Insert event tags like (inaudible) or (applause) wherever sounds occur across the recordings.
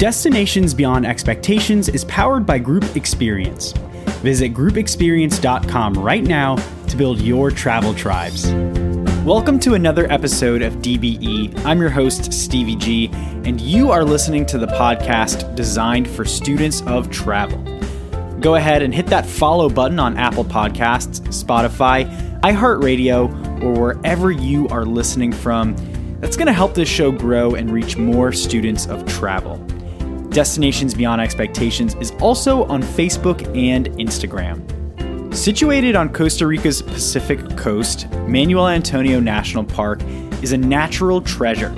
Destinations Beyond Expectations is powered by Group Experience. Visit groupexperience.com right now to build your travel tribes. Welcome to another episode of DBE. I'm your host, Stevie G, and you are listening to the podcast designed for students of travel. Go ahead and hit that follow button on Apple Podcasts, Spotify, iHeartRadio, or wherever you are listening from. That's going to help this show grow and reach more students of travel. Destinations Beyond Expectations is also on Facebook and Instagram. Situated on Costa Rica's Pacific coast, Manuel Antonio National Park is a natural treasure.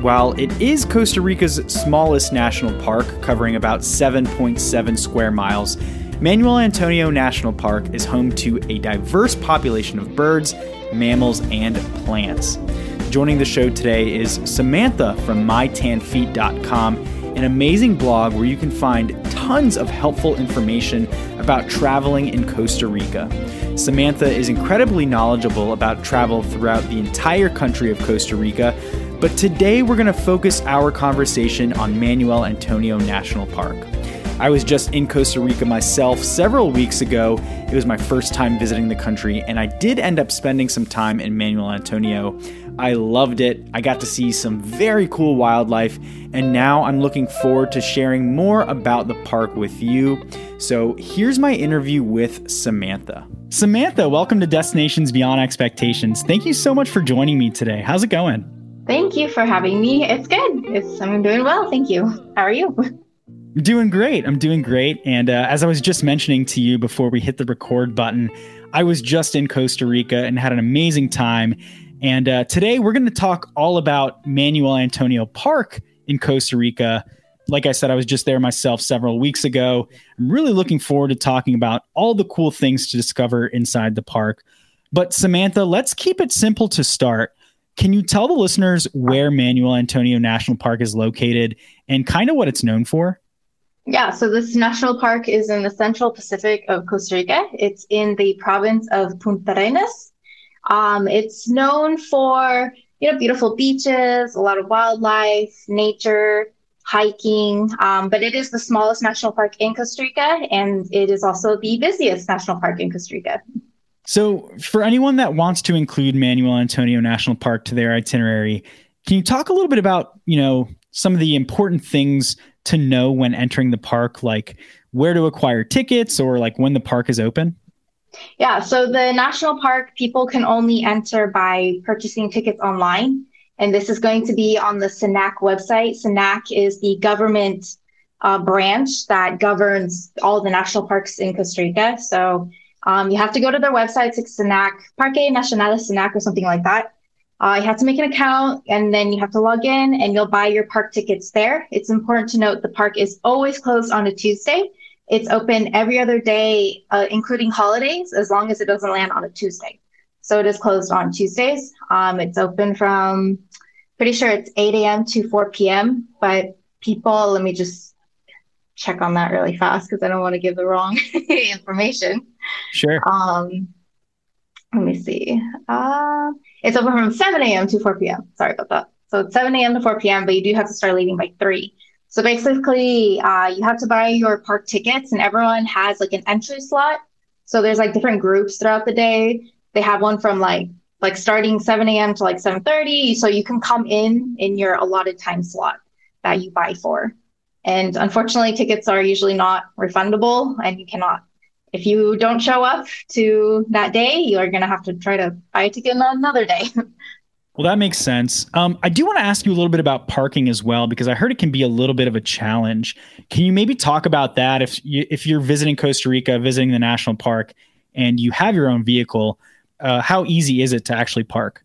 While it is Costa Rica's smallest national park, covering about 7.7 square miles, Manuel Antonio National Park is home to a diverse population of birds, mammals, and plants. Joining the show today is Samantha from mytanfeet.com an amazing blog where you can find tons of helpful information about traveling in Costa Rica. Samantha is incredibly knowledgeable about travel throughout the entire country of Costa Rica, but today we're going to focus our conversation on Manuel Antonio National Park. I was just in Costa Rica myself several weeks ago. It was my first time visiting the country, and I did end up spending some time in Manuel Antonio. I loved it. I got to see some very cool wildlife, and now I'm looking forward to sharing more about the park with you. So here's my interview with Samantha. Samantha, welcome to Destinations Beyond Expectations. Thank you so much for joining me today. How's it going? Thank you for having me. It's good. It's, I'm doing well. Thank you. How are you? I'm doing great. I'm doing great. And uh, as I was just mentioning to you before we hit the record button, I was just in Costa Rica and had an amazing time. And uh, today we're going to talk all about Manuel Antonio Park in Costa Rica. Like I said, I was just there myself several weeks ago. I'm really looking forward to talking about all the cool things to discover inside the park. But Samantha, let's keep it simple to start. Can you tell the listeners where Manuel Antonio National Park is located and kind of what it's known for? Yeah, so this national park is in the central Pacific of Costa Rica. It's in the province of Puntarenas. Um, it's known for you know beautiful beaches, a lot of wildlife, nature, hiking. Um, but it is the smallest national park in Costa Rica, and it is also the busiest national park in Costa Rica. So, for anyone that wants to include Manuel Antonio National Park to their itinerary, can you talk a little bit about you know some of the important things to know when entering the park, like where to acquire tickets or like when the park is open? Yeah, so the national park, people can only enter by purchasing tickets online. And this is going to be on the SINAC website. SINAC is the government uh, branch that governs all the national parks in Costa Rica. So um, you have to go to their website, it's SINAC, Parque Nacional de SINAC or something like that. Uh, you have to make an account and then you have to log in and you'll buy your park tickets there. It's important to note the park is always closed on a Tuesday. It's open every other day, uh, including holidays, as long as it doesn't land on a Tuesday. So it is closed on Tuesdays. Um, it's open from pretty sure it's 8 a.m. to 4 p.m. But people, let me just check on that really fast because I don't want to give the wrong (laughs) information. Sure. Um, let me see. Uh, it's open from 7 a.m. to 4 p.m. Sorry about that. So it's 7 a.m. to 4 p.m., but you do have to start leaving by 3. So basically, uh, you have to buy your park tickets, and everyone has like an entry slot. So there's like different groups throughout the day. They have one from like like starting 7 a.m. to like 7:30, so you can come in in your allotted time slot that you buy for. And unfortunately, tickets are usually not refundable, and you cannot if you don't show up to that day, you are going to have to try to buy a ticket on another day. (laughs) well, that makes sense. Um, I do want to ask you a little bit about parking as well, because I heard it can be a little bit of a challenge. Can you maybe talk about that if you, if you're visiting Costa Rica, visiting the national park, and you have your own vehicle? Uh, how easy is it to actually park?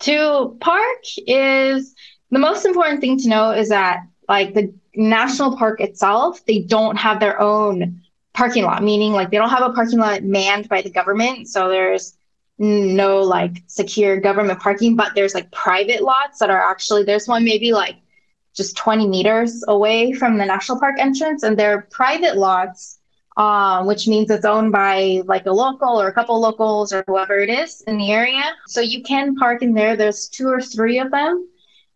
To park is the most important thing to know is that like the national park itself, they don't have their own parking lot, meaning like they don't have a parking lot manned by the government. So there's no like secure government parking, but there's like private lots that are actually, there's one maybe like just 20 meters away from the national park entrance. And they're private lots, um, which means it's owned by like a local or a couple locals or whoever it is in the area. So you can park in there. There's two or three of them.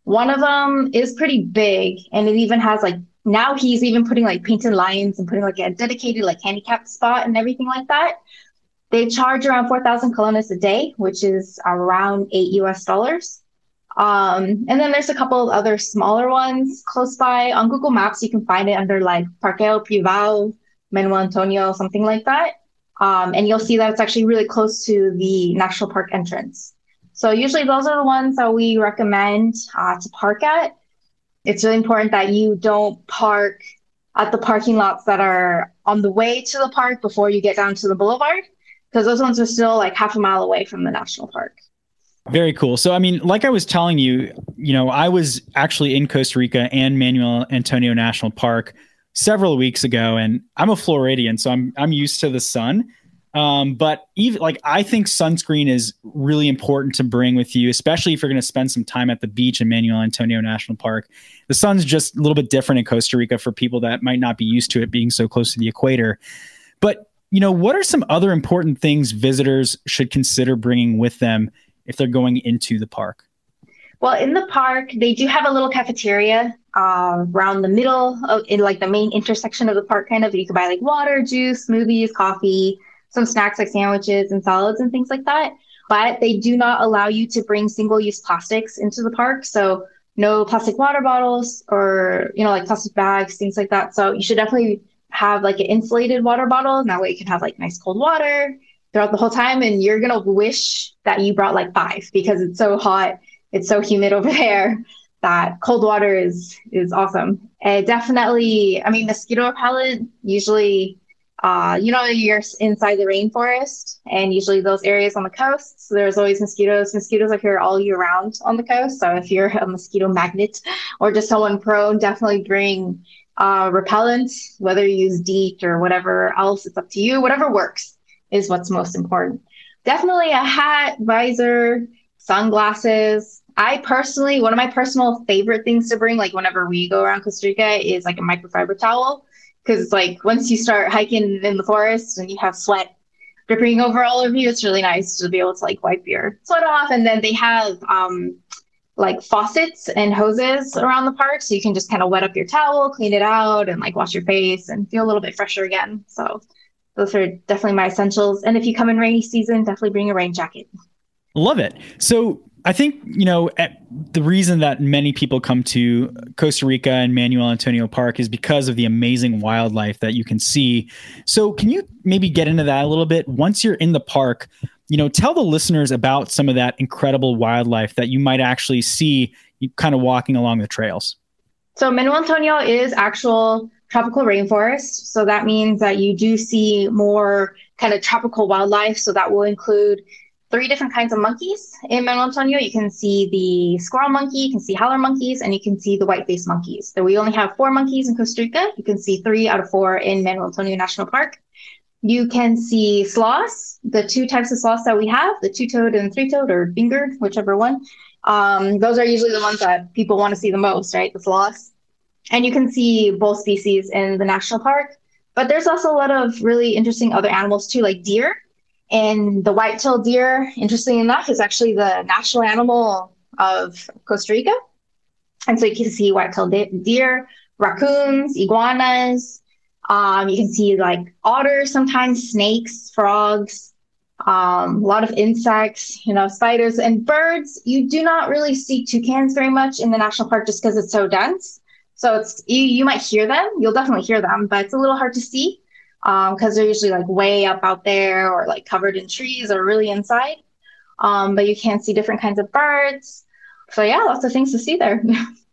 One of them is pretty big, and it even has like now he's even putting like painted lines and putting like a dedicated like handicap spot and everything like that. They charge around 4,000 colones a day, which is around eight US dollars. Um, and then there's a couple of other smaller ones close by. On Google Maps, you can find it under like Parqueo Privado, Manuel Antonio, something like that. Um, and you'll see that it's actually really close to the national park entrance. So usually those are the ones that we recommend uh, to park at. It's really important that you don't park at the parking lots that are on the way to the park before you get down to the boulevard, because those ones are still like half a mile away from the national park. Very cool. So, I mean, like I was telling you, you know, I was actually in Costa Rica and Manuel Antonio National Park several weeks ago, and I'm a Floridian, so I'm I'm used to the sun. Um, but even like I think sunscreen is really important to bring with you, especially if you're going to spend some time at the beach in Manuel Antonio National Park. The sun's just a little bit different in Costa Rica for people that might not be used to it being so close to the equator. But you know, what are some other important things visitors should consider bringing with them if they're going into the park? Well, in the park, they do have a little cafeteria uh, around the middle of in like the main intersection of the park, kind of. You can buy like water, juice, smoothies, coffee, some snacks like sandwiches and salads and things like that. But they do not allow you to bring single use plastics into the park. So no plastic water bottles or, you know, like plastic bags, things like that. So you should definitely have like an insulated water bottle. And that way you can have like nice cold water throughout the whole time. And you're to wish that you brought like five because it's so hot. It's so humid (laughs) over there that cold water is is awesome. And definitely, I mean, mosquito repellent usually uh, you know, you're inside the rainforest and usually those areas on the coast. So there's always mosquitoes. Mosquitoes are here all year round on the coast. So if you're a mosquito magnet or just someone prone, definitely bring uh, repellent, whether you use DEET or whatever else, it's up to you. Whatever works is what's most important. Definitely a hat, visor, sunglasses. I personally, one of my personal favorite things to bring, like whenever we go around Costa Rica, is like a microfiber towel because like once you start hiking in the forest and you have sweat dripping over all of you, it's really nice to be able to like wipe your sweat off. And then they have um, like faucets and hoses around the park, so you can just kind of wet up your towel, clean it out, and like wash your face and feel a little bit fresher again. So those are definitely my essentials. And if you come in rainy season, definitely bring a rain jacket. Love it. So I think, you know, the reason that many people come to Costa Rica and Manuel Antonio Park is because of the amazing wildlife that you can see. So, can you maybe get into that a little bit? Once you're in the park, you know, tell the listeners about some of that incredible wildlife that you might actually see kind of walking along the trails. So, Manuel Antonio is actual tropical rainforest. So, that means that you do see more kind of tropical wildlife. So, that will include three different kinds of monkeys in Manuel Antonio. You can see the squirrel monkey, you can see howler monkeys, and you can see the white-faced monkeys. So we only have four monkeys in Costa Rica. You can see three out of four in Manuel Antonio National Park. You can see sloths, the two types of sloths that we have, the two-toed and three-toed or fingered, whichever one. Um, those are usually the ones that people want to see the most, right? The sloths. And you can see both species in the national park. But there's also a lot of really interesting other animals too, like deer. And the white-tailed deer, interestingly enough, is actually the national animal of Costa Rica. And so you can see white-tailed deer, raccoons, iguanas. Um, you can see like otters, sometimes snakes, frogs, um, a lot of insects, you know, spiders and birds. You do not really see toucans very much in the national park just because it's so dense. So it's you, you might hear them. You'll definitely hear them, but it's a little hard to see because um, they're usually like way up out there or like covered in trees or really inside. Um, but you can see different kinds of birds. So yeah, lots of things to see there. (laughs)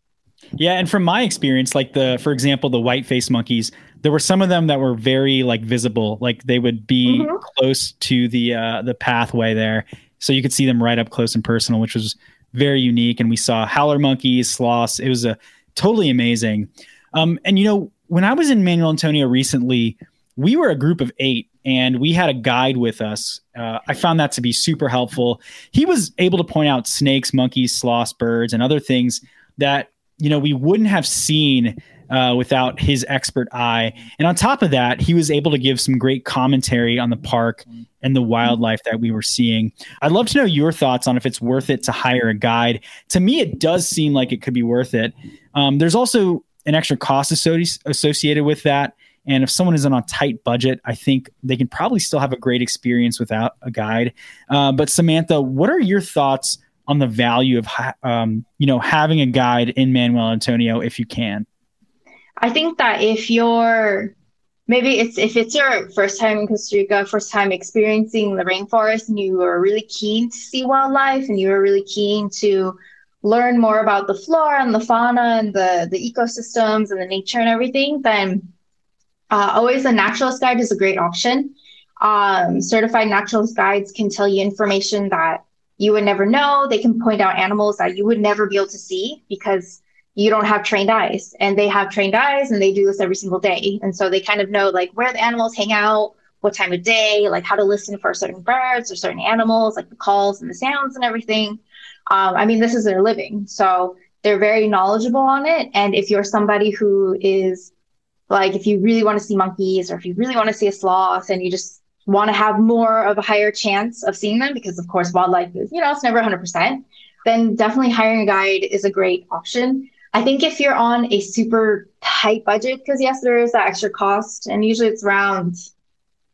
yeah, and from my experience, like the for example, the white face monkeys, there were some of them that were very like visible, like they would be mm-hmm. close to the uh, the pathway there, so you could see them right up close and personal, which was very unique. And we saw howler monkeys, sloths. It was a totally amazing. Um, and you know, when I was in Manuel Antonio recently, we were a group of eight and we had a guide with us. Uh, I found that to be super helpful. He was able to point out snakes, monkeys, sloths, birds, and other things that you know we wouldn't have seen uh, without his expert eye. And on top of that, he was able to give some great commentary on the park and the wildlife that we were seeing. I'd love to know your thoughts on if it's worth it to hire a guide. To me, it does seem like it could be worth it. Um, there's also an extra cost associated with that. And if someone isn't on a tight budget, I think they can probably still have a great experience without a guide. Uh, but Samantha, what are your thoughts on the value of um, you know having a guide in Manuel Antonio if you can? I think that if you're maybe it's if it's your first time in Costa Rica, first time experiencing the rainforest, and you are really keen to see wildlife, and you are really keen to learn more about the flora and the fauna and the the ecosystems and the nature and everything, then uh, always a naturalist guide is a great option. Um, certified naturalist guides can tell you information that you would never know. They can point out animals that you would never be able to see because you don't have trained eyes. And they have trained eyes and they do this every single day. And so they kind of know like where the animals hang out what time of day like how to listen for certain birds or certain animals like the calls and the sounds and everything. Um, i mean this is their living. So they're very knowledgeable on it. And if you're somebody who is like if you really want to see monkeys or if you really want to see a sloth and you just want to have more of a higher chance of seeing them because of course wildlife is you know it's never 100% then definitely hiring a guide is a great option I think if you're on a super tight budget, because yes, there is that extra cost, and usually it's around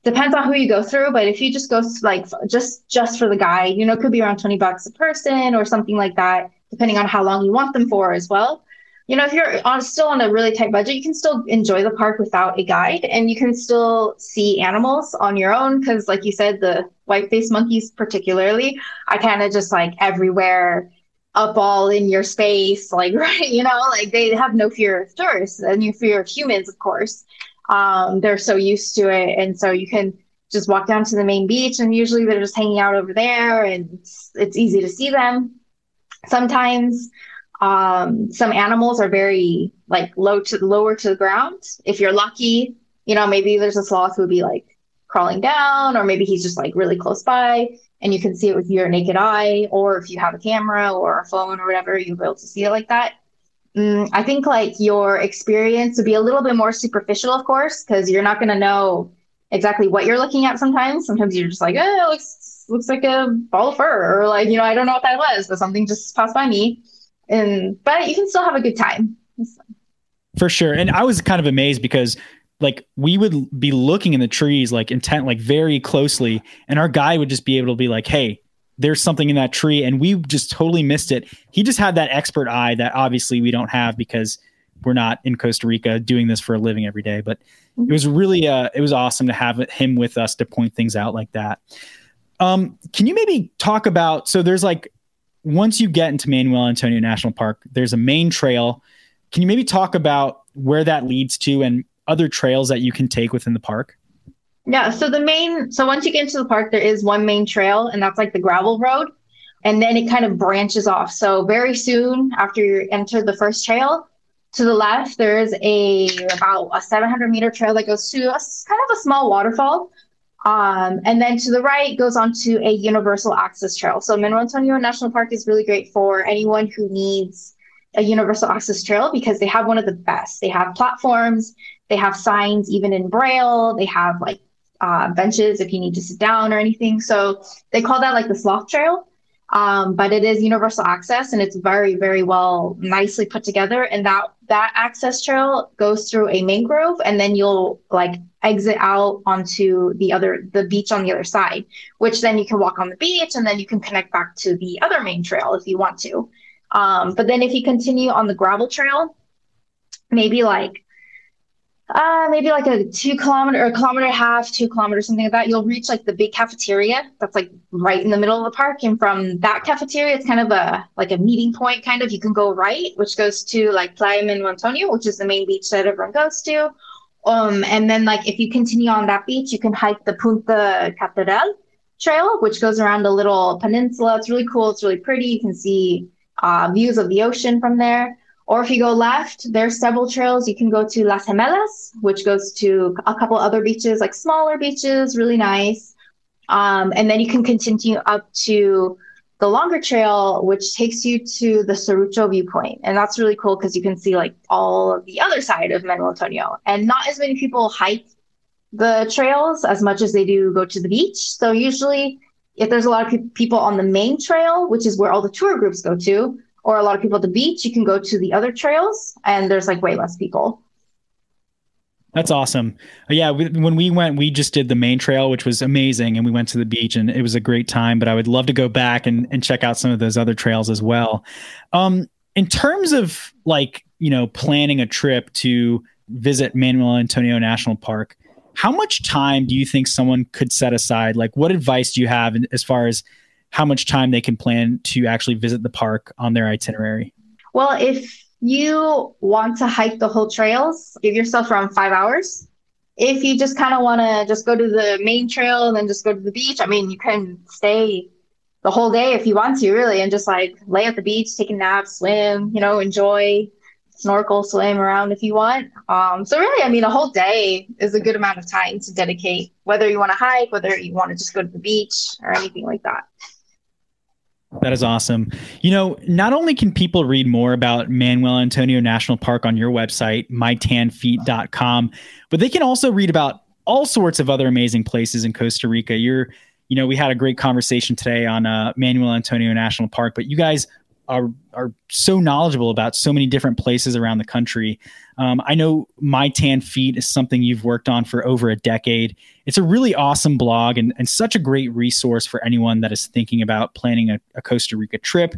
depends on who you go through, but if you just go like just just for the guide, you know, it could be around 20 bucks a person or something like that, depending on how long you want them for as well. You know, if you're on still on a really tight budget, you can still enjoy the park without a guide and you can still see animals on your own because like you said, the white-faced monkeys particularly, are kind of just like everywhere up all in your space, like (laughs) right, you know, like they have no fear of tourists and you fear of humans, of course. Um, they're so used to it, and so you can just walk down to the main beach, and usually they're just hanging out over there, and it's, it's easy to see them. Sometimes um, some animals are very like low to lower to the ground. If you're lucky, you know, maybe there's a sloth who would be like crawling down, or maybe he's just like really close by and you can see it with your naked eye, or if you have a camera or a phone or whatever, you'll be able to see it like that. Mm, I think like your experience would be a little bit more superficial, of course, because you're not going to know exactly what you're looking at sometimes. Sometimes you're just like, oh, it looks looks like a ball of fur, or like, you know, I don't know what that was, but something just passed by me. And but you can still have a good time. For sure. And I was kind of amazed because like we would be looking in the trees like intent like very closely and our guy would just be able to be like hey there's something in that tree and we just totally missed it he just had that expert eye that obviously we don't have because we're not in costa rica doing this for a living every day but it was really uh it was awesome to have him with us to point things out like that um can you maybe talk about so there's like once you get into manuel antonio national park there's a main trail can you maybe talk about where that leads to and other trails that you can take within the park? Yeah, so the main so once you get into the park, there is one main trail, and that's like the gravel road, and then it kind of branches off. So very soon after you enter the first trail, to the left there is a about a 700 meter trail that goes to a, kind of a small waterfall, um, and then to the right goes on to a universal access trail. So Manuel Antonio National Park is really great for anyone who needs a universal access trail because they have one of the best. They have platforms, they have signs even in braille. They have like uh, benches if you need to sit down or anything. So they call that like the sloth trail. Um, but it is universal access and it's very, very well nicely put together. And that that access trail goes through a mangrove and then you'll like exit out onto the other the beach on the other side, which then you can walk on the beach and then you can connect back to the other main trail if you want to. Um, but then if you continue on the gravel trail, maybe like uh, maybe like a two kilometer or a kilometer and a half, two kilometers, something like that, you'll reach like the big cafeteria that's like right in the middle of the park. And from that cafeteria, it's kind of a like a meeting point, kind of. You can go right, which goes to like Playa Manuel Antonio, which is the main beach that everyone goes to. Um, and then like if you continue on that beach, you can hike the Punta Catedral trail, which goes around a little peninsula. It's really cool. It's really pretty. You can see uh, views of the ocean from there. Or if you go left, there's several trails. You can go to Las Gemelas, which goes to a couple other beaches, like smaller beaches, really nice. Um, and then you can continue up to the longer trail, which takes you to the Serrucho viewpoint. And that's really cool because you can see like all of the other side of Manuel Antonio. And not as many people hike the trails as much as they do go to the beach. So usually, if there's a lot of pe- people on the main trail, which is where all the tour groups go to, or a lot of people at the beach, you can go to the other trails and there's like way less people. That's awesome. Yeah, we, when we went, we just did the main trail, which was amazing, and we went to the beach, and it was a great time. But I would love to go back and, and check out some of those other trails as well. Um, in terms of like you know planning a trip to visit Manuel Antonio National Park, how much time do you think someone could set aside? Like, what advice do you have as far as how much time they can plan to actually visit the park on their itinerary? Well, if you want to hike the whole trails, give yourself around five hours. If you just kind of want to just go to the main trail and then just go to the beach, I mean, you can stay the whole day if you want to, really, and just like lay at the beach, take a nap, swim, you know, enjoy, snorkel, swim around if you want. Um, so, really, I mean, a whole day is a good amount of time to dedicate, whether you want to hike, whether you want to just go to the beach or anything like that. That is awesome. You know, not only can people read more about Manuel Antonio National Park on your website, mytanfeet.com, but they can also read about all sorts of other amazing places in Costa Rica. You're, you know, we had a great conversation today on uh, Manuel Antonio National Park, but you guys are are so knowledgeable about so many different places around the country. Um, I know My Tan Feet is something you've worked on for over a decade. It's a really awesome blog and, and such a great resource for anyone that is thinking about planning a, a Costa Rica trip.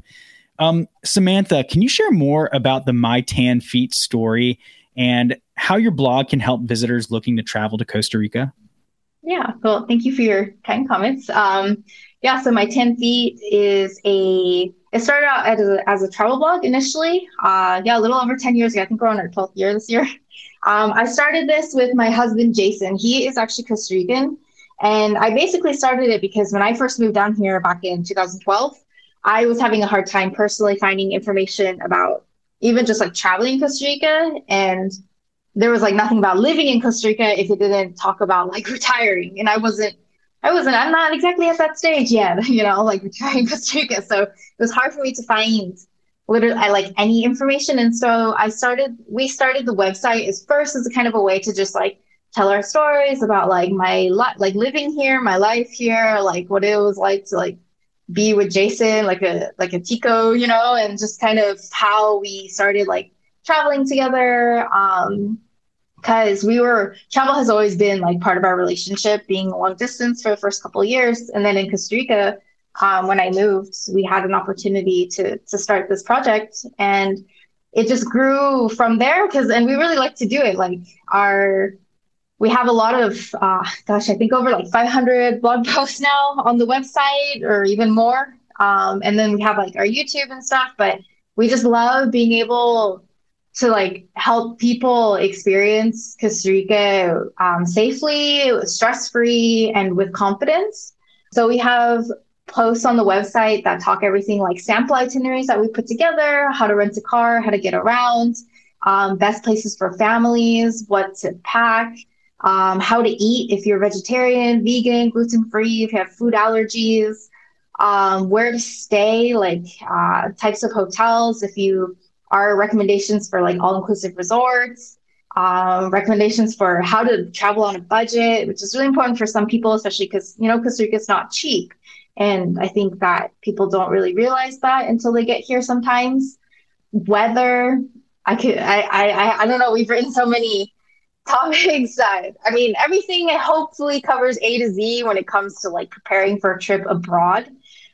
Um, Samantha, can you share more about the My Tan Feet story and how your blog can help visitors looking to travel to Costa Rica? Yeah, well, thank you for your kind comments. Um, yeah, so My Tan Feet is a it started out as a, as a travel blog initially. Uh, yeah, a little over 10 years ago. I think we're on our 12th year this year. (laughs) Um, I started this with my husband, Jason. He is actually Costa Rican. And I basically started it because when I first moved down here back in 2012, I was having a hard time personally finding information about even just like traveling in Costa Rica. And there was like nothing about living in Costa Rica if it didn't talk about like (laughs) retiring. And I wasn't I wasn't, I'm not exactly at that stage yet, (laughs) you know, like retiring Costa (laughs) Rica. So it was hard for me to find literally I like any information. And so I started, we started the website as first as a kind of a way to just like tell our stories about like my life, like living here, my life here, like what it was like to like be with Jason, like a, like a Tico, you know, and just kind of how we started like traveling together. Um, because we were travel has always been like part of our relationship being long distance for the first couple years. And then in costa rica um, when i moved we had an opportunity to to start this project. And it just grew from there because and we really like to do it. Like our we have a lot of uh, gosh i think over like 500 blog (laughs) posts now on the website or even more. Um, and then we have like our youtube and stuff but we just love being able to like help people experience Costa Rica um, safely, stress free, and with confidence. So we have posts on the website that talk everything like sample itineraries that we put together, how to rent a car, how to get around, um, best places for families, what to pack, um, how to eat if you're vegetarian, vegan, gluten free, if you have food allergies, um, where to stay, like uh, types of hotels if you our recommendations for like all inclusive resorts, um, recommendations for how to travel on a budget, which is really important for some people, especially because, you know, Costa Rica is not cheap. And I think that people don't really realize that until they get here sometimes. Weather, I could, I, I, I don't know. We've written so many topics that, I mean, everything hopefully covers A to Z when it comes to like preparing for a trip abroad.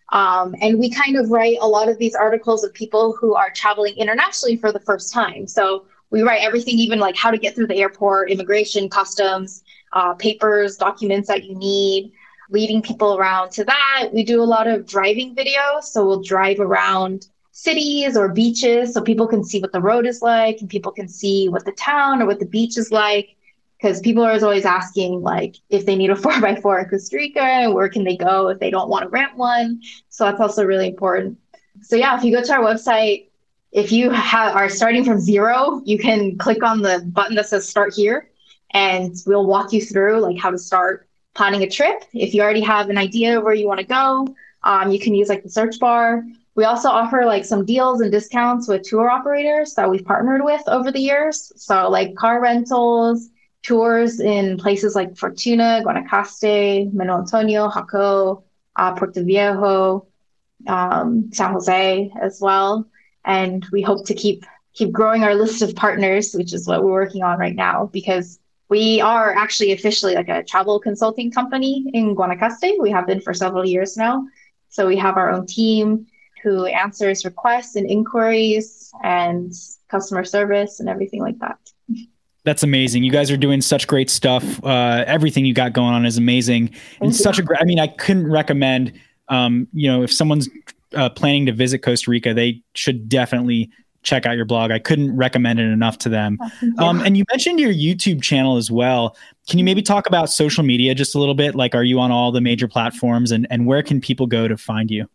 Um, and we kind of write a lot of these articles of people who are traveling internationally for the first time. So we write everything, even like how to get through the airport, immigration, customs, uh, papers, documents that you need, leading people around to that. We do a lot of driving videos. So we'll drive around cities or beaches so people can see what the road is like and people can see what the town or what the beach is like because people are always asking like if they need a (laughs) four by four in Costa Rica, where can they go if they don't want to rent one? So that's also really important. So yeah, if you go to our website, if you have, are starting from zero, you can click on the button that says start here and we'll walk you through like how to start planning a trip. If you already have an idea of where you want to go, Um, you can use like the search bar. We also offer like some deals and discounts with tour operators that we've partnered with over the years. So like car rentals, tours in places like Fortuna, Guanacaste, Manuel Antonio, Jaco, uh, Puerto Viejo, um, San Jose as well. And we hope to keep keep growing our list of partners, which is what we're working on right now, because we are actually officially like a travel consulting company in Guanacaste. We have been for several years now. So we have our own team who answers requests and inquiries and customer service and everything like that. (laughs) That's amazing. You guys are doing such great stuff. Uh, everything you got going on is amazing. And Thank such you. a great, I mean, I couldn't recommend, um, you know, if someone's uh, planning to visit Costa Rica, they should definitely check out your blog. I couldn't recommend it enough to them. Um, and you mentioned your YouTube channel as well. Can you maybe talk about social media just a little bit? Like, are you on all the major platforms and, and where can people go to find you?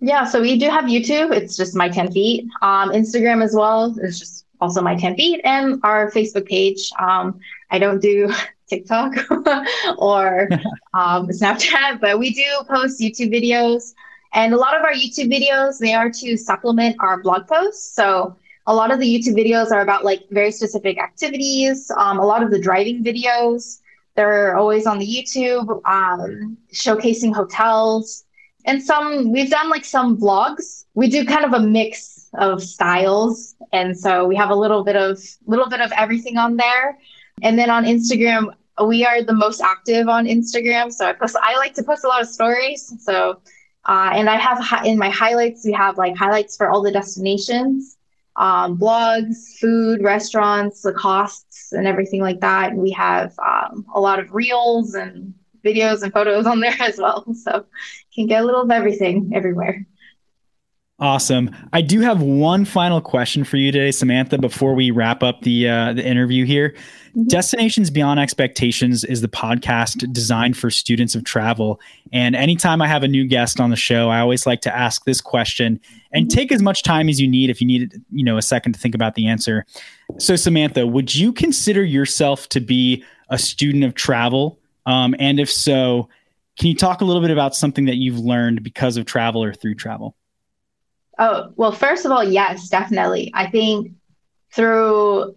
Yeah, so we do have YouTube. It's just My Tan Feet. Um, Instagram as well. It's just also My Tan Feet and our Facebook page. Um, I don't do (laughs) TikTok (laughs) or (laughs) um, Snapchat, but we do post YouTube videos. And a lot of our YouTube videos, they are to supplement our blog posts. So a lot of the YouTube videos are about like very specific activities. Um, a lot of the driving videos, they're always on the YouTube, um, showcasing hotels. And some, we've done like some vlogs. We do kind of a mix of styles. And so we have a little bit of, little bit of everything on there. And then on Instagram, we are the most active on Instagram. So I post, I like to post a lot of stories. So uh, and I have in my highlights, we have like highlights for all the destinations, um, blogs, food, restaurants, the costs, and everything like that. And we have um, a lot of reels and videos and photos on there (laughs) as well. So you can get a little of everything everywhere. Awesome. I do have one final question for you today, Samantha, before we wrap up the uh, the interview here. Mm-hmm. Destinations Beyond Expectations is the podcast designed for students of travel. And anytime I have a new guest on the show, I always like to ask this question and mm-hmm. take as much time as you need if you need, you know, a second to think about the answer. So, Samantha, would you consider yourself to be a student of travel? Um, and if so, can you talk a little bit about something that you've learned because of travel or through travel? Oh, well, first of all, yes, definitely. I think through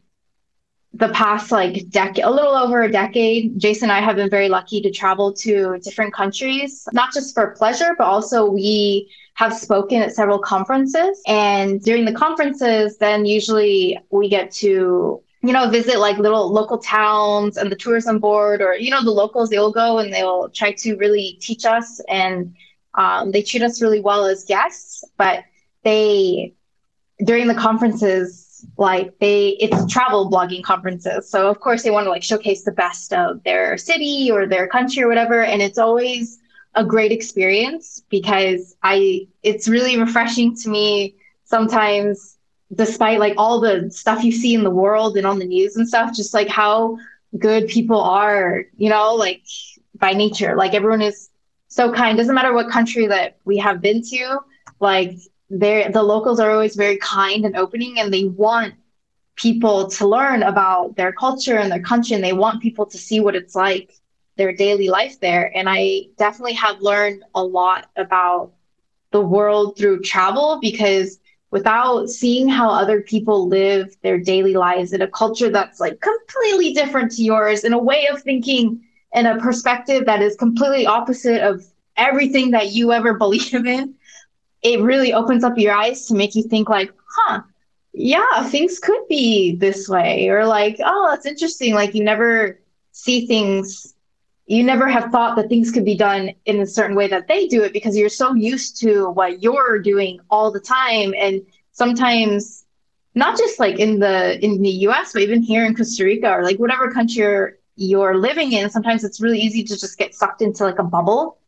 the past like decade, a little over a decade, Jason and I have been very lucky to travel to different countries, not just for pleasure, but also we have spoken at several conferences. And during the conferences, then usually we get to you know, visit like little local towns and the tourism board or, you know, the locals, they'll go and they'll try to really teach us and um, they treat us really well as guests. But they during the conferences like they it's travel blogging conferences. So of course they want to like showcase the best of their city or their country or whatever and it's always a great experience because i it's really refreshing to me sometimes despite like all the stuff you see in the world and on the news and stuff just like how good people are you know like by nature. Like everyone is so kind. Doesn't matter what country that we have been to like they the locals are always very kind and opening and they want people to learn about their culture and their country and they want people to see what it's like their daily life there. And i definitely have learned a lot about the world through travel because without seeing how other people live their daily lives in a culture that's like completely different to yours in a way of thinking in a perspective that is completely opposite of everything that you ever (laughs) believe in it really opens up your eyes to make you think like, huh, yeah, things could be this way. Or like, oh, that's interesting. Like you never see things, you never have thought that things could be done in a certain way that they do it because you're so used to what you're doing all the time. And sometimes not just like in the in the US, but even here in Costa Rica or like whatever country you're, you're living in, sometimes it's really easy to just get sucked into like a bubble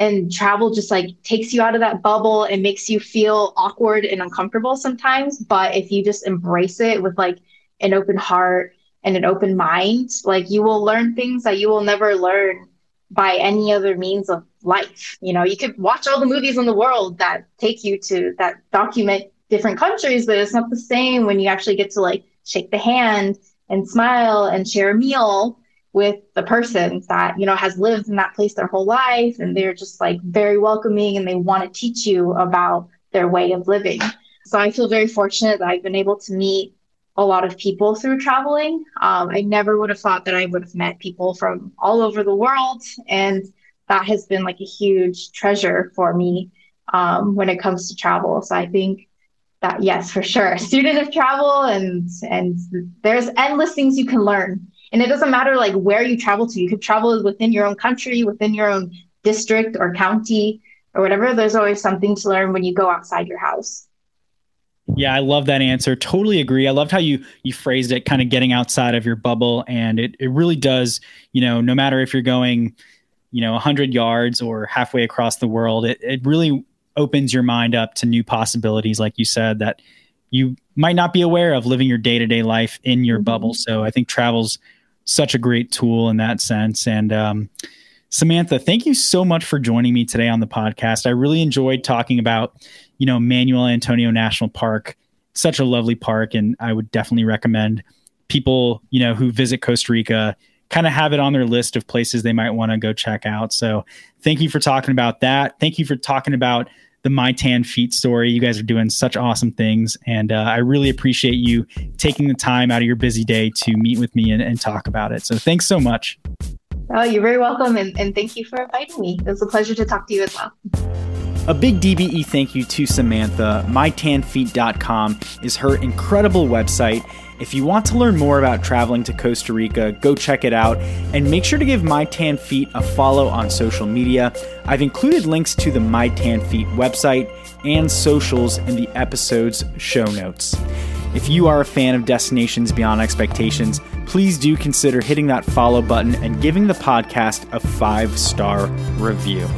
and travel just like takes you out of that bubble and makes you feel awkward and uncomfortable sometimes. But if you just embrace it with like an open heart and an open mind like you will learn things that you will never learn by any other means of life. You know you could watch all the movies in the world that take you to that document different countries but it's not the same when you actually get to like shake the hand and smile and share a meal with the person that you know has lived in that place their whole life and they're just like very welcoming and they want to teach you about their way of living. So i feel very fortunate that i've been able to meet a lot of people through traveling. Um, i never would have thought that i would have met people from all over the world and that has been like a huge treasure for me um, when it comes to travel. So i think that yes for sure (laughs) student of travel and and there's endless things you can learn and it doesn't matter like where you travel to. You could travel within your own country, within your own district or county or whatever. There's always something to learn when you go outside your house. Yeah, I love that answer. Totally agree. I loved how you you phrased it, kind of getting outside of your bubble, and it it really does. You know, no matter if you're going, you know, 100 yards or halfway across the world, it it really opens your mind up to new possibilities, like you said, that you might not be aware of living your day to day life in your mm-hmm. bubble. So I think travel's such a great tool in that sense. And um, Samantha, thank you so much for joining me today on the podcast. I really enjoyed talking about, you know, Manuel Antonio National Park. Such a lovely park, and I would definitely recommend people, you know, who visit Costa Rica kind of have it on their list of places they might want to go check out. So, thank you for talking about that. Thank you for talking about the My Tan Feet story. You guys are doing such awesome things. And uh, I really appreciate you taking the time out of your busy day to meet with me and, and talk about it. So thanks so much. Oh, you're very welcome. And, and thank you for inviting me. It was a pleasure to talk to you as well. A big DBE thank you to Samantha. MyTanFeet.com is her incredible website if you want to learn more about traveling to Costa Rica, go check it out and make sure to give My Tan Feet a follow on social media. I've included links to the My Tan Feet website and socials in the episode's show notes. If you are a fan of Destinations Beyond Expectations, please do consider hitting that follow button and giving the podcast a five star review.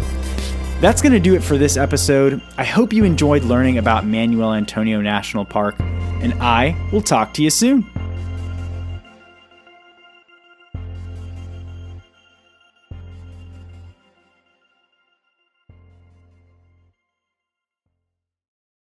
That's going to do it for this episode. I hope you enjoyed learning about Manuel Antonio National Park and I will talk to you soon.